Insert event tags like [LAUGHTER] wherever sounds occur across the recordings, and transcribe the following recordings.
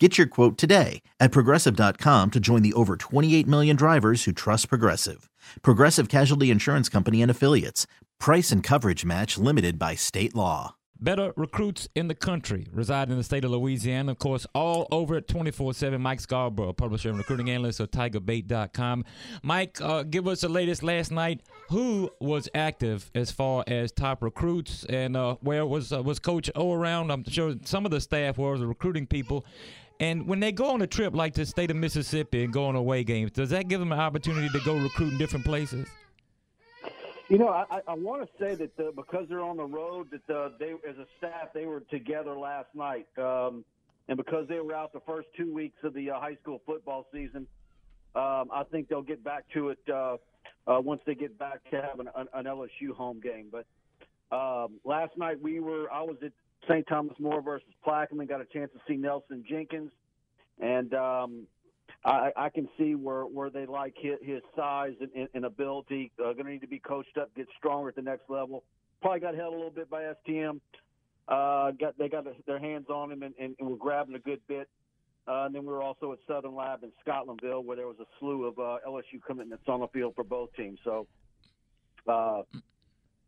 Get your quote today at progressive.com to join the over 28 million drivers who trust Progressive. Progressive Casualty Insurance Company and Affiliates. Price and coverage match limited by state law. Better recruits in the country reside in the state of Louisiana. Of course, all over at 24 7. Mike Scarborough, publisher and recruiting analyst of TigerBait.com. Mike, uh, give us the latest last night. Who was active as far as top recruits and uh, where was uh, was Coach O around? I'm sure some of the staff were the recruiting people. And when they go on a trip like the state of Mississippi and go on away games, does that give them an opportunity to go recruit in different places? You know, I, I want to say that uh, because they're on the road, that uh, they, as a staff, they were together last night, um, and because they were out the first two weeks of the uh, high school football season, um, I think they'll get back to it uh, uh, once they get back to having an, an LSU home game. But um, last night we were, I was at St. Thomas More versus Plaquemine. Got a chance to see Nelson Jenkins, and um, I, I can see where where they like his, his size and, and, ability. Uh, going to need to be coached up, get stronger at the next level. Probably got held a little bit by STM. Uh, got they got their hands on him and, and, and were grabbing a good bit. Uh, and then we were also at Southern Lab in Scotlandville, where there was a slew of uh, LSU commitments on the field for both teams. So, uh,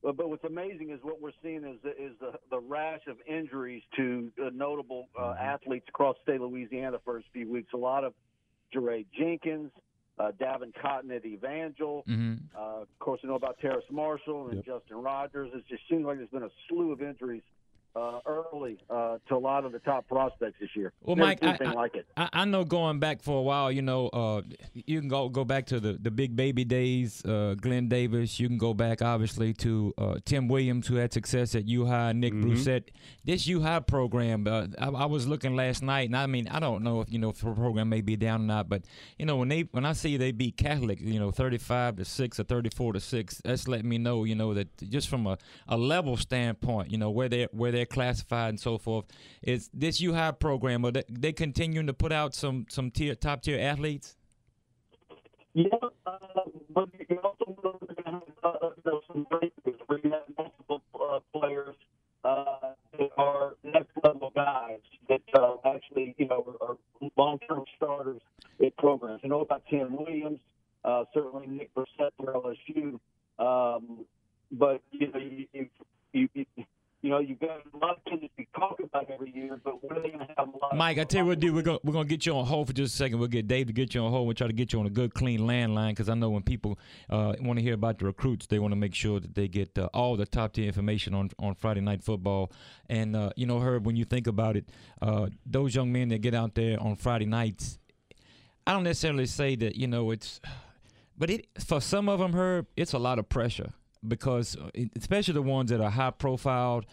but, but what's amazing is what we're seeing is the, is the, the rash of injuries to uh, notable uh, athletes across state Louisiana the first few weeks. A lot of JaRay Jenkins, uh, Davin Cotton at Evangel. Mm-hmm. Uh, of course, you know about Terrace Marshall and Yep. Justin Rogers. It just seems like there's been a slew of injuries uh, early uh, to a lot of the top prospects this year. Well, Never Mike, I, anything I, like it. I, I know going back for a while, you know, uh, you can go go back to the, the big baby days, uh, Glen Davis. You can go back, obviously, to uh, Tim Williams, who had success at U High, Nick Mhm. Brossette. This U High program, uh, I, I was looking last night, and I mean, I don't know if you know if the program may be down or not, but you know, when they when I see they beat Catholic, you know, thirty five to six or thirty four to six, that's letting me know, you know, that just from a, a level standpoint, you know, where they are where they're classified and so forth, is this U High program, are they, they continuing to put out some some tier top tier athletes? Yeah, uh, but you also they're have uh, some where you have multiple uh, players uh, that are next level guys that uh, actually, you know, are, are long term starters at programs. You know about Tim Williams, uh, certainly Nick Brossette for LSU, um, but you know, you, you, you, you know, you've got a lot of talk about every year, but what are they going to have? A lot Mike, I tell you what, dude, we're gonna we're gonna get you on hold for just a second. We'll get Dave to get you on hold. We'll try to get you on a good, clean landline because I know when people uh, want to hear about the recruits, they want to make sure that they get uh, all the top tier information on on Friday night football. And uh, you know, Herb, when you think about it, uh, those young men that get out there on Friday nights, I don't necessarily say that you know it's, but it for some of them, Herb, it's a lot of pressure because uh, especially the ones that are high profiled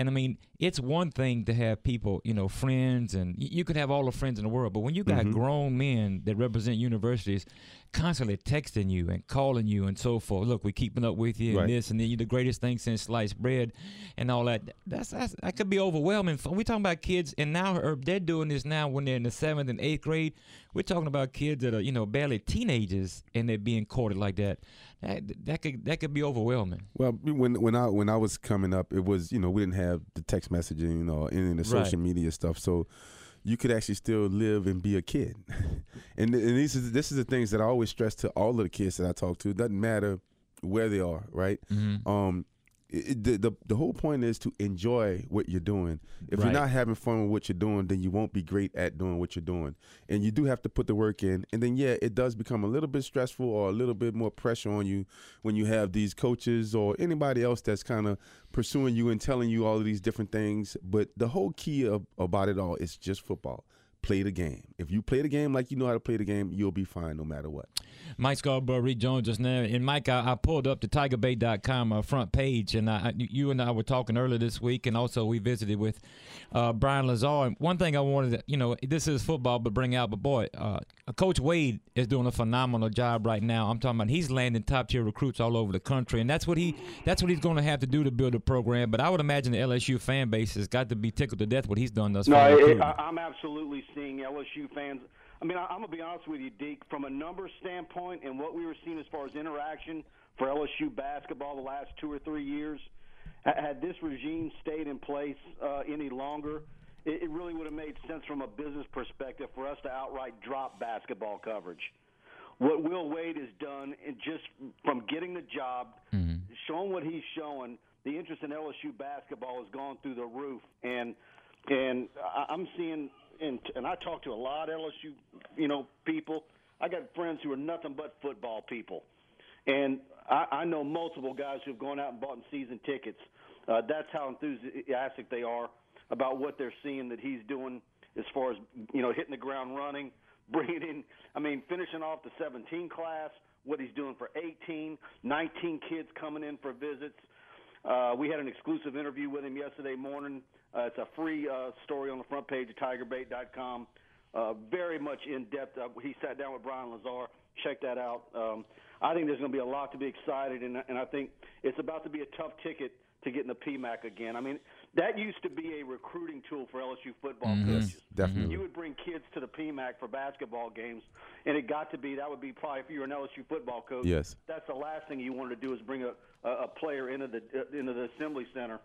and i mean it's one thing to have people you know friends and you could have all the friends in the world but when you got Mhm. grown men that represent universities constantly texting you and calling you and so forth look we're keeping up with you and this and then you're the greatest thing since sliced bread and all that. That's, that's that could be overwhelming we're talking about kids and now Herb, they're doing this now when they're in the seventh and eighth grade. We're talking about kids that are you know barely teenagers and they're being courted like that. That, that could that could be overwhelming. Well, when when I when I was coming up, it was you know we didn't have the text messaging or any of the Right. social media stuff, so you could actually still live and be a kid. [LAUGHS] and and these is this is the things that I always stress to all of the kids that I talk to. It doesn't matter where they are, right? mm-hmm. Um, it, the, the the whole point is to enjoy what you're doing. If Right. you're not having fun with what you're doing, then you won't be great at doing what you're doing. And you do have to put the work in. And then yeah, it does become a little bit stressful or a little bit more pressure on you when you have these coaches or anybody else that's kind of pursuing you and telling you all of these different things. But the whole key of, about it all is just football. Play the game. If you play the game like you know how to play the game, you'll be fine no matter what. Mike Scarborough rejoins us now. And Mike, I, I pulled up the TigerBait.com uh, front page, and I, you and I were talking earlier this week, and also we visited with uh, Brian Lazar. And one thing I wanted to, you know, this is football, but bring out, but boy, uh, Coach Wade is doing a phenomenal job right now. I'm talking about he's landing top tier recruits all over the country, and that's what he that's what he's going to have to do to build a program. But I would imagine the LSU fan base has got to be tickled to death what he's done thus no, far. No, I'm absolutely seeing LSU fans. I mean, I, am gonna be honest with you, Deke. From a numbers standpoint, and what we were seeing as far as interaction for LSU basketball the last two or three years, had this regime stayed in place uh, any longer, it, it really would have made sense from a business perspective for us to outright drop basketball coverage. What Will Wade has done, and just from getting the job, mm-hmm. showing what he's showing, the interest in LSU basketball has gone through the roof, and and I'm seeing and and I talk to a lot of LSU, you know, people. I got friends who are nothing but football people, and I, I know multiple guys who've gone out and bought season tickets. Uh, that's how enthusiastic they are about what they're seeing that he's doing as far as you know hitting the ground running, [LAUGHS] bringing in. I mean, finishing off the 17 class, what he's doing for 18, 19 kids coming in for visits. Uh, we had an exclusive interview with him yesterday morning. Uh, it's a free uh, story on the front page of TigerBait.com. Uh, very much in depth. Uh, he sat down with Brian Lazar. Check that out. Um, I think there's going to be a lot to be excited, and, and I think it's about to be a tough ticket to get in the PMAC again. I mean, that used to be a recruiting tool for LSU football mm-hmm. coaches. Definitely, you would bring kids to the PMAC for basketball games, and it got to be that would be probably if you were an LSU football coach. Yes, that's the last thing you wanted to do is bring a, a, player into the uh, into the assembly center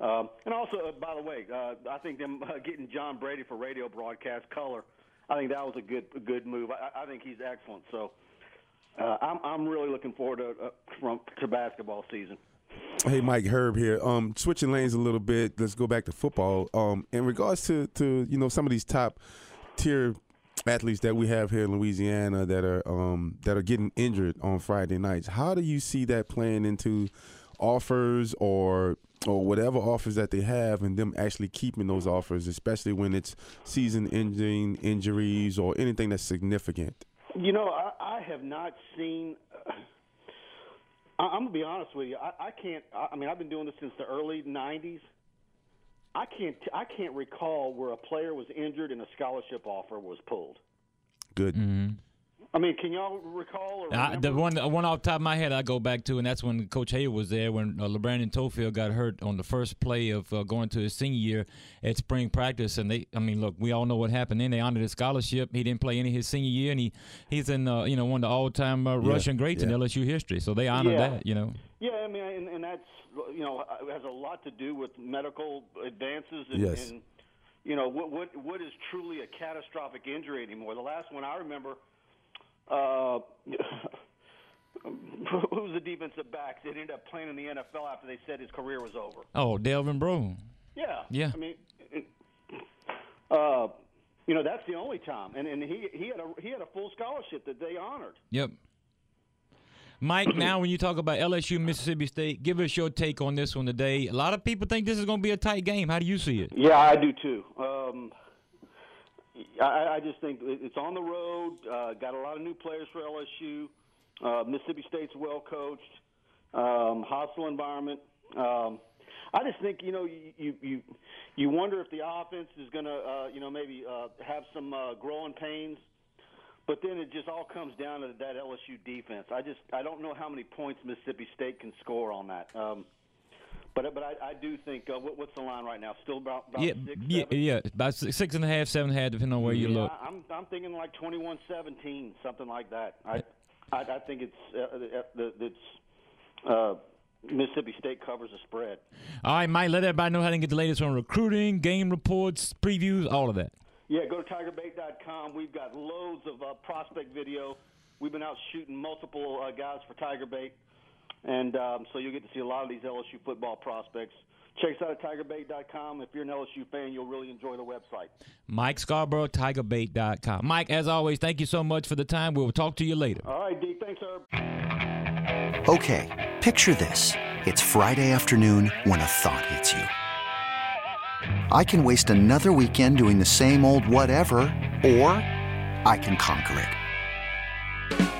um, and also, uh, by the way, uh, I think them uh, getting John Brady for radio broadcast color, I think that was a good a good move. I, I think he's excellent. So uh, I'm I'm really looking forward to uh, from to basketball season. Hey, Mike Herb here. Um, switching lanes a little bit. Let's go back to football. Um, in regards to to you know some of these top tier athletes that we have here in Louisiana that are um, that are getting injured on Friday nights. How do you see that playing into offers or or whatever offers that they have and them actually keeping those offers, especially when it's season ending injuries or anything that's significant? You know, I, I have not seen. Uh, I'm gonna be honest with you. I, I can't. I, I mean, I've been doing this since the early '90s. I can't. I can't recall where a player was injured and a scholarship offer was pulled. Good. Mm-hmm. I mean, can y'all recall? Or I, the one, one off the top of my head, I go back to, and that's when Coach Hay was there when uh, LaBrandon Toefield got hurt on the first play of uh, going to his senior year at spring practice. And they, I mean, look, we all know what happened. Then they honored his scholarship. He didn't play any his senior year, and he he's in, uh, you know, one of the all time uh, yeah, Russian greats yeah. in LSU history. So they honored yeah. that, you know. Yeah, I mean, and, and that's you know it has a lot to do with medical advances and. Yes. and you know what what what is truly a catastrophic injury anymore. The last one I remember uh, [LAUGHS] who was the defensive back that ended up playing in the NFL after they said his career was over? Oh, Delvin Breaux. Yeah. Yeah. I mean, uh, you know, that's the only time, and and he he had a he had a full scholarship that they honored. Yep. Mike, now when you talk about LSU Mississippi State, give us your take on this one today. A lot of people think this is going to be a tight game. How do you see it? Yeah, I do too. Um, I, I just think it's on the road. Uh, got a lot of new players for LSU. Uh, Mississippi State's well coached. Um, hostile environment. Um, I just think you know you you you, wonder if the offense is going to uh, you know maybe uh, have some uh, growing pains. But then it just all comes down to that LSU defense. I just I don't know how many points Mississippi State can score on that. Um, but but I, I do think uh, what, what's the line right now? Still about, about yeah six, yeah seven? yeah about six and a half seven and a half depending on where you yeah, look. I'm I'm thinking like 21-17, something like that. I I, I think it's uh, uh it's. Uh, Mississippi State covers the spread. All right, Mike, let everybody know how to get the latest on recruiting, game reports, previews, all of that. Yeah, go to tigerbait.com. We've got loads of uh, prospect video. We've been out shooting multiple uh, guys for Tigerbait. And um, so you'll get to see a lot of these LSU football prospects. Check us out at tigerbait.com. If you're an LSU fan, you'll really enjoy the website. Mike Scarborough, tigerbait.com. Mike, as always, thank you so much for the time. We'll talk to you later. All right, D. Thanks, Herb. Okay, picture this. It's Friday afternoon when a thought hits you. I can waste another weekend doing the same old whatever, or I can conquer it.